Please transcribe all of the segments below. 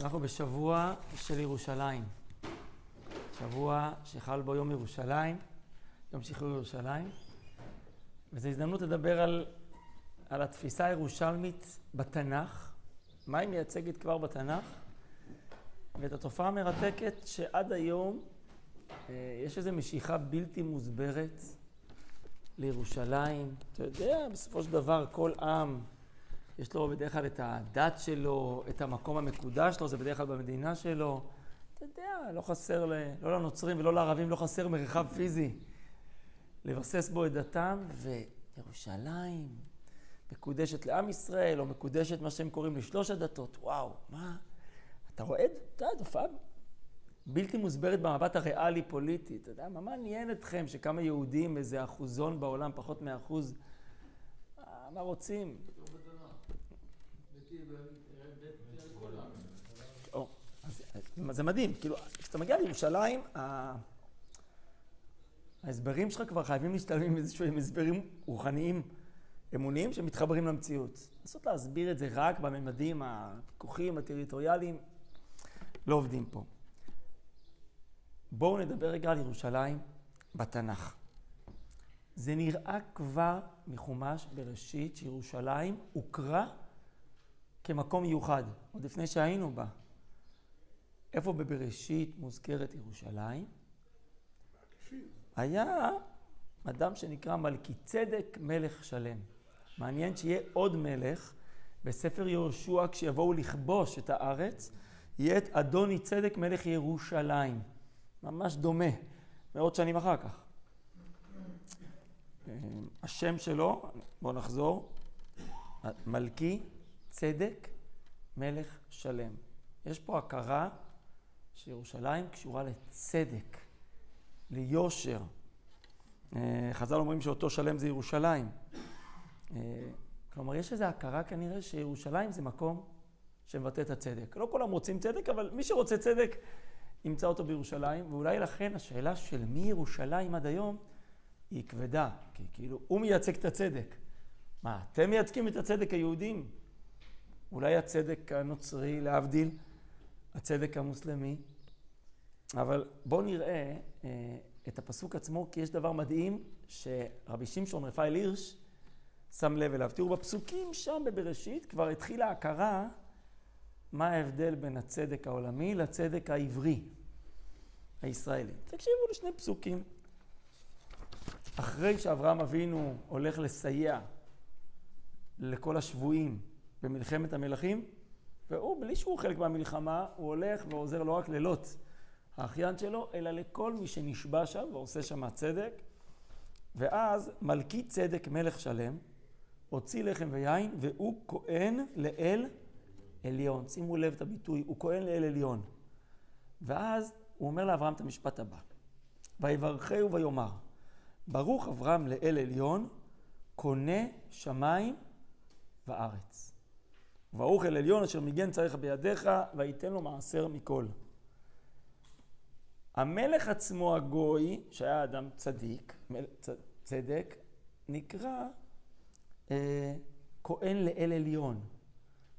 אנחנו בשבוע של ירושלים. שבוע שחל בו יום ירושלים, יום שחרור ירושלים, וזו הזדמנות לדבר על, על התפיסה הירושלמית בתנ"ך, מה היא מייצגת כבר בתנ"ך, ואת התופעה המרתקת שעד היום אה, יש איזו משיכה בלתי מוסברת לירושלים. אתה יודע, בסופו של דבר כל עם יש לו בדרך כלל את הדת שלו, את המקום המקודש שלו, זה בדרך כלל במדינה שלו. אתה יודע, לא חסר, ל... לא לנוצרים ולא לערבים, לא חסר מרחב פיזי לבסס בו את דתם, וירושלים מקודשת לעם ישראל, או מקודשת מה שהם קוראים לשלוש הדתות. וואו, מה? אתה רואה, אתה יודע, תופעה בלתי מוסברת במבט הריאלי-פוליטי. אתה יודע, מה מעניין אתכם שכמה יהודים, איזה אחוזון בעולם, פחות מאחוז, מה רוצים? זה מדהים, כאילו, כשאתה מגיע לירושלים, ההסברים שלך כבר חייבים להשתלם עם איזשהם הסברים רוחניים, אמוניים, שמתחברים למציאות. לנסות להסביר את זה רק בממדים הפיקוחיים, הטריטוריאליים, לא עובדים פה. בואו נדבר רגע על ירושלים בתנ"ך. זה נראה כבר מחומש בראשית שירושלים הוכרה כמקום מיוחד, עוד לפני שהיינו בה. איפה בבראשית מוזכרת ירושלים? היה אדם שנקרא מלכי צדק מלך שלם. מעניין שיהיה עוד מלך בספר יהושע כשיבואו לכבוש את הארץ, יהיה את אדוני צדק מלך ירושלים. ממש דומה, מאות שנים אחר כך. השם שלו, בואו נחזור, מלכי צדק מלך שלם. יש פה הכרה שירושלים קשורה לצדק, ליושר. אה, חז"ל אומרים שאותו שלם זה ירושלים. אה, כלומר, יש איזו הכרה כנראה שירושלים זה מקום שמבטא את הצדק. לא כולם רוצים צדק, אבל מי שרוצה צדק ימצא אותו בירושלים, ואולי לכן השאלה של מי ירושלים עד היום היא כבדה, כי כאילו הוא מייצג את הצדק. מה, אתם מייצגים את הצדק היהודים? אולי הצדק הנוצרי, להבדיל, הצדק המוסלמי. אבל בואו נראה אה, את הפסוק עצמו, כי יש דבר מדהים שרבי שמשון רפאל הירש שם לב אליו. תראו, בפסוקים שם בבראשית כבר התחילה הכרה מה ההבדל בין הצדק העולמי לצדק העברי, הישראלי. תקשיבו לשני פסוקים. אחרי שאברהם אבינו הולך לסייע לכל השבויים במלחמת המלכים, והוא, בלי שהוא חלק מהמלחמה, הוא הולך ועוזר לא רק ללוט, האחיין שלו, אלא לכל מי שנשבע שם ועושה שם צדק. ואז מלכי צדק מלך שלם, הוציא לחם ויין, והוא כהן לאל עליון. שימו לב את הביטוי, הוא כהן לאל עליון. ואז הוא אומר לאברהם את המשפט הבא: ויברכהו ויאמר, ברוך אברהם לאל עליון, קונה שמיים וארץ. וברוך אל עליון אשר מיגן צריך בידיך, וייתן לו מעשר מכל. המלך עצמו הגוי, שהיה אדם צדיק, צדק, נקרא אה, כהן לאל עליון.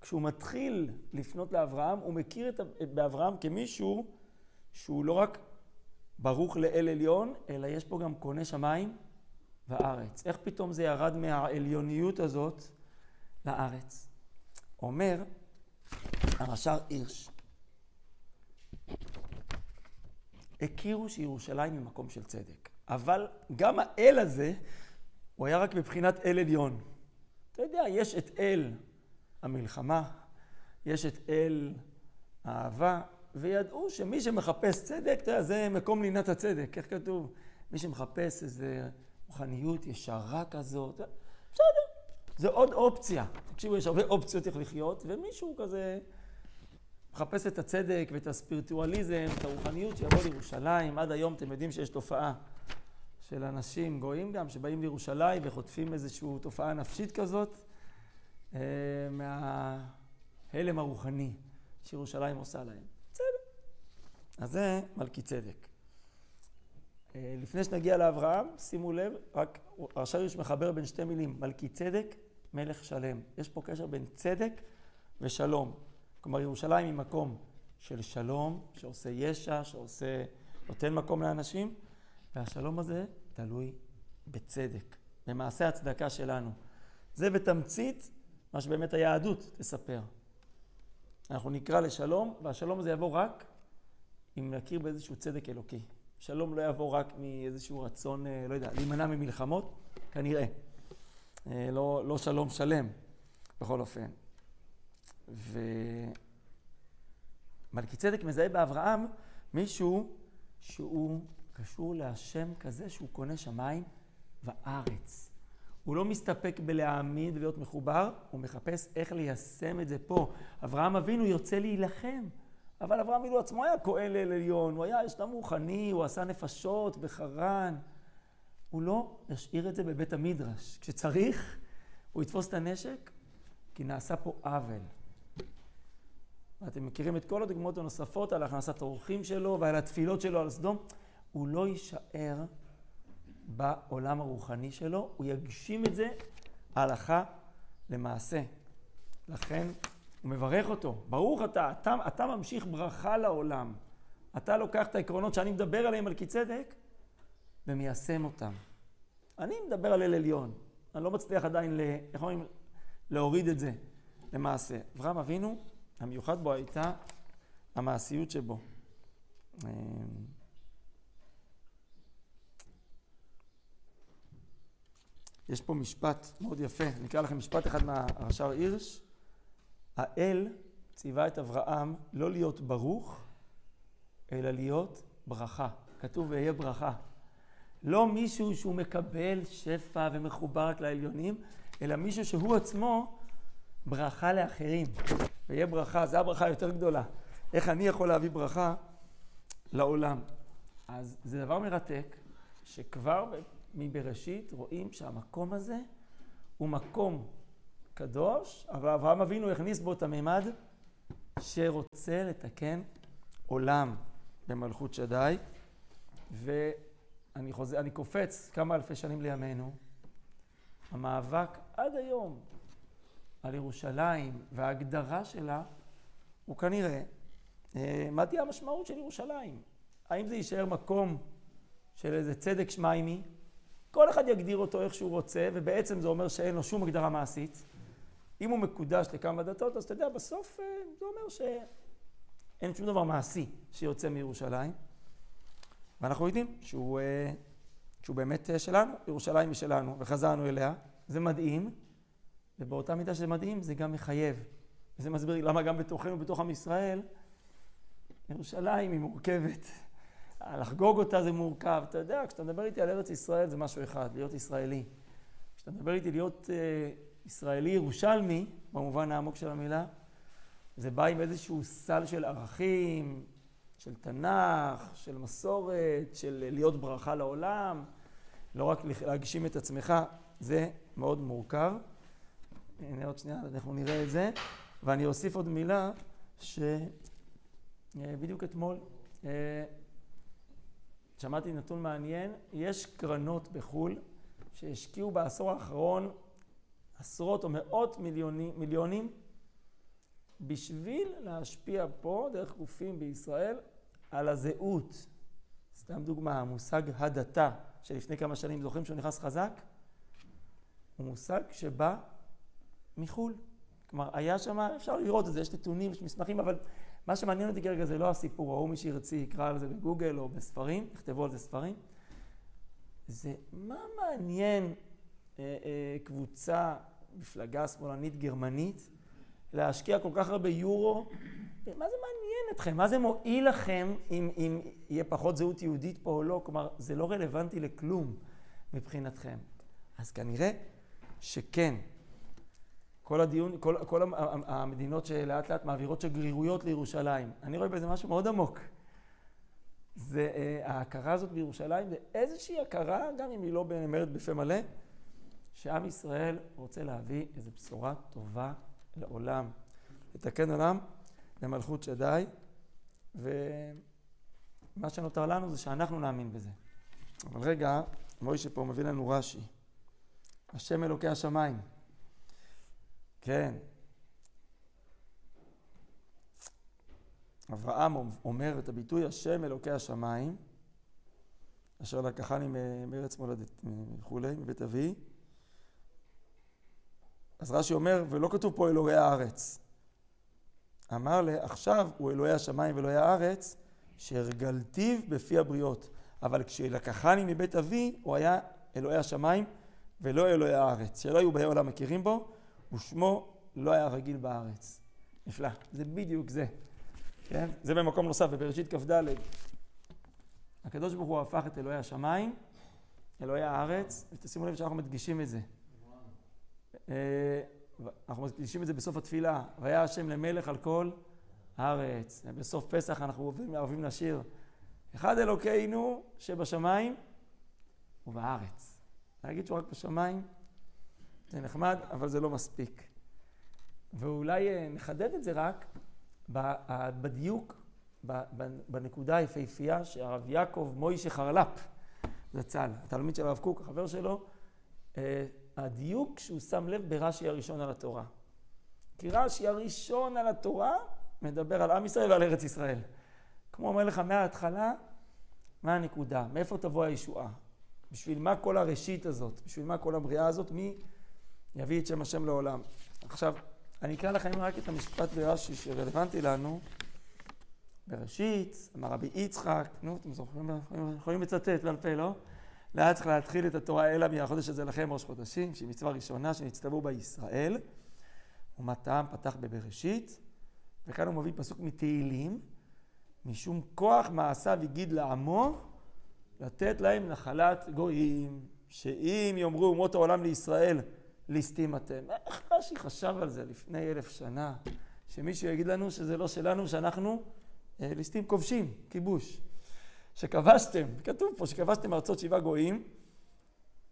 כשהוא מתחיל לפנות לאברהם, הוא מכיר את, באברהם כמישהו שהוא לא רק ברוך לאל עליון, אלא יש פה גם קונה שמיים וארץ. איך פתאום זה ירד מהעליוניות הזאת לארץ? אומר הרש"ר הירש, הכירו שירושלים היא מקום של צדק, אבל גם האל הזה, הוא היה רק מבחינת אל עליון. אתה יודע, יש את אל המלחמה, יש את אל האהבה, וידעו שמי שמחפש צדק, אתה יודע, זה מקום לינת הצדק, איך כתוב? מי שמחפש איזה רוחניות ישרה כזאת, בסדר, זה עוד אופציה. תקשיבו, יש הרבה אופציות איך לחיות, ומישהו כזה מחפש את הצדק ואת הספיריטואליזם, את הרוחניות, שיבוא לירושלים. עד היום אתם יודעים שיש תופעה של אנשים, גויים גם, שבאים לירושלים וחוטפים איזושהי תופעה נפשית כזאת, אה, מההלם הרוחני שירושלים עושה להם. בסדר. אז זה מלכי צדק. אה, לפני שנגיע לאברהם, שימו לב, רק הרש"ר יש מחבר בין שתי מילים, מלכי צדק, מלך שלם. יש פה קשר בין צדק ושלום. כלומר, ירושלים היא מקום של שלום, שעושה ישע, שעושה, נותן מקום לאנשים, והשלום הזה תלוי בצדק, במעשה הצדקה שלנו. זה בתמצית מה שבאמת היהדות תספר. אנחנו נקרא לשלום, והשלום הזה יבוא רק אם נכיר באיזשהו צדק אלוקי. שלום לא יבוא רק מאיזשהו רצון, אה, לא יודע, להימנע ממלחמות, כנראה. אה, לא, לא שלום שלם, בכל אופן. ומלכי צדק מזהה באברהם מישהו שהוא קשור להשם כזה שהוא קונה שמיים וארץ. הוא לא מסתפק בלהעמיד ולהיות מחובר, הוא מחפש איך ליישם את זה פה. אברהם אבינו יוצא להילחם, אבל אברהם אבינו עצמו היה כהן לאל עליון, הוא היה אשתם רוחני, הוא עשה נפשות בחרן. הוא לא ישאיר את זה בבית המדרש. כשצריך, הוא יתפוס את הנשק, כי נעשה פה עוול. ואתם מכירים את כל הדוגמאות הנוספות על הכנסת האורחים שלו ועל התפילות שלו על סדום. הוא לא יישאר בעולם הרוחני שלו, הוא יגשים את זה הלכה למעשה. לכן הוא מברך אותו, ברוך אתה, אתה, אתה ממשיך ברכה לעולם. אתה לוקח את העקרונות שאני מדבר עליהם על צדק ומיישם אותם. אני מדבר על אל עליון, אני לא מצליח עדיין, ל, איך אומרים, להוריד את זה למעשה. אברהם אבינו, המיוחד בו הייתה המעשיות שבו. אמ, יש פה משפט מאוד יפה, אני אקרא לכם משפט אחד מהרש"ר הירש. האל ציווה את אברהם לא להיות ברוך, אלא להיות ברכה. כתוב ואהיה ברכה. לא מישהו שהוא מקבל שפע ומחובר רק לעליונים, אלא מישהו שהוא עצמו ברכה לאחרים. ויהיה ברכה, זו הברכה היותר גדולה. איך אני יכול להביא ברכה לעולם. אז זה דבר מרתק, שכבר מבראשית רואים שהמקום הזה הוא מקום קדוש, אבל אברהם אבינו הכניס בו את הממד שרוצה לתקן עולם במלכות שדי. ואני חוזר, אני קופץ כמה אלפי שנים לימינו. המאבק עד היום על ירושלים וההגדרה שלה הוא כנראה, אה, מה תהיה המשמעות של ירושלים? האם זה יישאר מקום של איזה צדק שמיימי, כל אחד יגדיר אותו איך שהוא רוצה, ובעצם זה אומר שאין לו שום הגדרה מעשית. אם הוא מקודש לכמה דתות, אז אתה יודע, בסוף אה, זה אומר שאין שום דבר מעשי שיוצא מירושלים. ואנחנו יודעים שהוא, אה, שהוא באמת אה, שלנו, ירושלים היא שלנו, וחזרנו אליה. זה מדהים, ובאותה מידה שזה מדהים, זה גם מחייב. וזה מסביר למה גם בתוכנו, בתוך עם ישראל, ירושלים היא מורכבת. לחגוג אותה זה מורכב. אתה יודע, כשאתה מדבר איתי על ארץ ישראל זה משהו אחד, להיות ישראלי. כשאתה מדבר איתי להיות אה, ישראלי ירושלמי, במובן העמוק של המילה, זה בא עם איזשהו סל של ערכים, של תנ"ך, של מסורת, של להיות ברכה לעולם, לא רק להגשים את עצמך, זה מאוד מורכב. הנה עוד שנייה, אנחנו נראה את זה. ואני אוסיף עוד מילה, שבדיוק אה, אתמול אה, שמעתי נתון מעניין, יש קרנות בחו"ל שהשקיעו בעשור האחרון עשרות או מאות מיליוני, מיליונים בשביל להשפיע פה, דרך גופים בישראל, על הזהות. סתם דוגמה, המושג הדתה, שלפני כמה שנים זוכרים שהוא נכנס חזק? הוא מושג שבא מחו"ל. כלומר, היה שם, אפשר לראות את זה, יש נתונים, יש מסמכים, אבל מה שמעניין אותי כרגע זה לא הסיפור, ההוא מי שירצי יקרא על זה בגוגל או בספרים, יכתבו על זה ספרים. זה מה מעניין אה, אה, קבוצה, מפלגה שמאלנית גרמנית, להשקיע כל כך הרבה יורו? מה זה מעניין אתכם? מה זה מועיל לכם אם, אם יהיה פחות זהות יהודית פה או לא? כלומר, זה לא רלוונטי לכלום מבחינתכם. אז כנראה שכן. כל הדיון, כל, כל המדינות שלאט לאט מעבירות שגרירויות לירושלים. אני רואה בזה משהו מאוד עמוק. זה, אה, ההכרה הזאת בירושלים זה איזושהי הכרה, גם אם היא לא נאמרת בפה מלא, שעם ישראל רוצה להביא איזו בשורה טובה לעולם. לתקן עולם למלכות שדי, ומה שנותר לנו זה שאנחנו נאמין בזה. אבל רגע, מוישה פה מביא לנו רש"י. השם אלוקי השמיים. כן. אברהם אומר את הביטוי השם אלוקי השמיים, אשר לקחני מארץ מולדת וכולי, מבית אבי. אז רש"י אומר, ולא כתוב פה אלוהי הארץ. אמר לה, עכשיו הוא אלוהי השמיים ואלוהי הארץ, שהרגלתיו בפי הבריות. אבל כשלקחני מבית אבי, הוא היה אלוהי השמיים ולא אלוהי הארץ. שלא היו באי עולם מכירים בו, ושמו לא היה רגיל בארץ. נפלא, זה בדיוק זה. כן? זה במקום נוסף, בבראשית כ"ד. הקדוש ברוך הוא הפך את אלוהי השמיים, אלוהי הארץ, ותשימו לב שאנחנו מדגישים את זה. אה, אנחנו מדגישים את זה בסוף התפילה, והיה השם למלך על כל הארץ. בסוף פסח אנחנו אוהבים, אוהבים לשיר, אחד אלוקינו שבשמיים ובארץ. להגיד שהוא רק בשמיים זה נחמד, אבל זה לא מספיק. ואולי אה, נחדד את זה רק בדיוק, בנקודה היפהפייה שהרב יעקב מוישה חרל"פ זצ"ל, התלמיד של הרב קוק, החבר שלו, אה, הדיוק שהוא שם לב ברש"י הראשון על התורה. כי רש"י הראשון על התורה מדבר על עם ישראל ועל ארץ ישראל. כמו אומר לך מההתחלה, מה הנקודה? מאיפה תבוא הישועה? בשביל מה כל הראשית הזאת? בשביל מה כל הבריאה הזאת? מי יביא את שם השם לעולם? עכשיו, אני אקרא לכם רק את המשפט ברש"י שרלוונטי לנו. בראשית, אמר רבי יצחק, נו, אתם זוכרים, יכולים לצטט בעל פה, לא? והיה צריך להתחיל את התורה אלא מהחודש הזה לכם ראש חודשים, שהיא מצווה ראשונה שנצטוו בה ישראל. ומה טעם פתח בבראשית, וכאן הוא מביא פסוק מתהילים, משום כוח מעשיו הגיד לעמו, לתת להם נחלת גויים, שאם יאמרו אומות העולם לישראל, ליסטים אתם. איך רש"י חשב על זה לפני אלף שנה? שמישהו יגיד לנו שזה לא שלנו, שאנחנו אה, ליסטים כובשים, כיבוש. שכבשתם, כתוב פה שכבשתם ארצות שבעה גויים,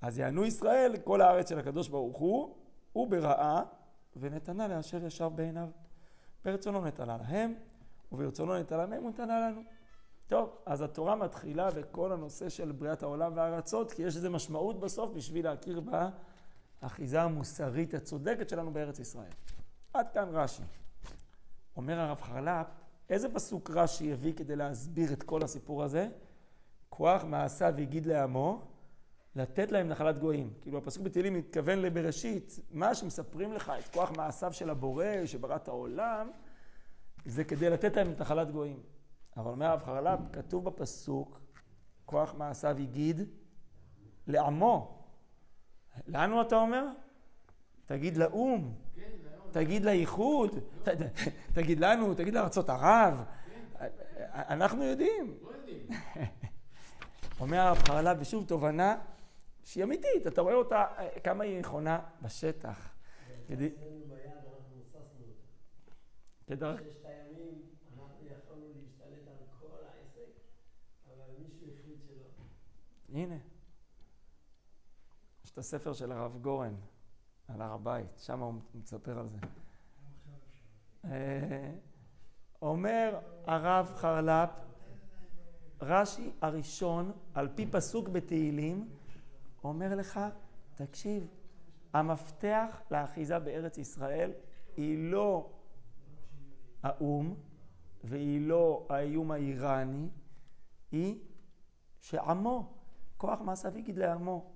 אז יענו ישראל כל הארץ של הקדוש ברוך הוא, וברעה, ונתנה לאשר ישר בעיניו. ברצונו נתנה להם, וברצונו נתנה להם, ונתנה לנו. טוב, אז התורה מתחילה בכל הנושא של בריאת העולם והארצות, כי יש לזה משמעות בסוף בשביל להכיר באחיזה המוסרית הצודקת שלנו בארץ ישראל. עד כאן רש"י. אומר הרב חרל"פ, איזה פסוק רש"י הביא כדי להסביר את כל הסיפור הזה? כוח מעשיו הגיד לעמו, לתת להם נחלת גויים. כאילו הפסוק בתהילים מתכוון לבראשית, מה שמספרים לך את כוח מעשיו של הבורא שברא את העולם, זה כדי לתת להם את נחלת גויים. אבל אומר הרב חרל"פ, כתוב בפסוק, כוח מעשיו הגיד לעמו. לנו אתה אומר? תגיד לאו"ם. תגיד לאיחוד, תגיד לנו, תגיד לארצות ערב. אנחנו יודעים. אומר הרב חרל"פ, ושוב תובנה שהיא אמיתית, אתה רואה אותה, כמה היא נכונה בשטח. כדרך... החליט שלא. הנה. יש את הספר של הרב גורן. על הר הבית, שם הוא מספר על זה. אה, אומר הרב חרל"פ, רש"י הראשון, על פי פסוק בתהילים, אומר לך, תקשיב, המפתח לאחיזה בארץ ישראל היא לא האו"ם והיא לא האיום האיראני, היא שעמו, כוח מעשיו יגיד לעמו,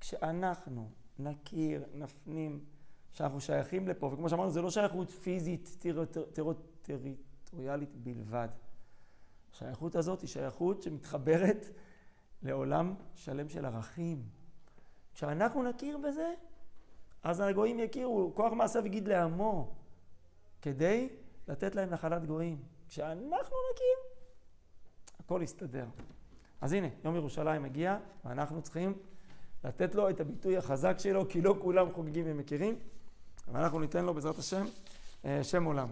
כשאנחנו נכיר, נפנים, שאנחנו שייכים לפה, וכמו שאמרנו, זה לא שייכות פיזית טריטוריאלית בלבד. השייכות הזאת היא שייכות שמתחברת לעולם שלם של ערכים. כשאנחנו נכיר בזה, אז הגויים יכירו, כוח מעשיו יגיד לעמו, כדי לתת להם נחלת גויים. כשאנחנו נכיר, הכל יסתדר. אז הנה, יום ירושלים מגיע, ואנחנו צריכים לתת לו את הביטוי החזק שלו, כי לא כולם חוגגים ומכירים, אבל אנחנו ניתן לו בעזרת השם אה, שם עולם.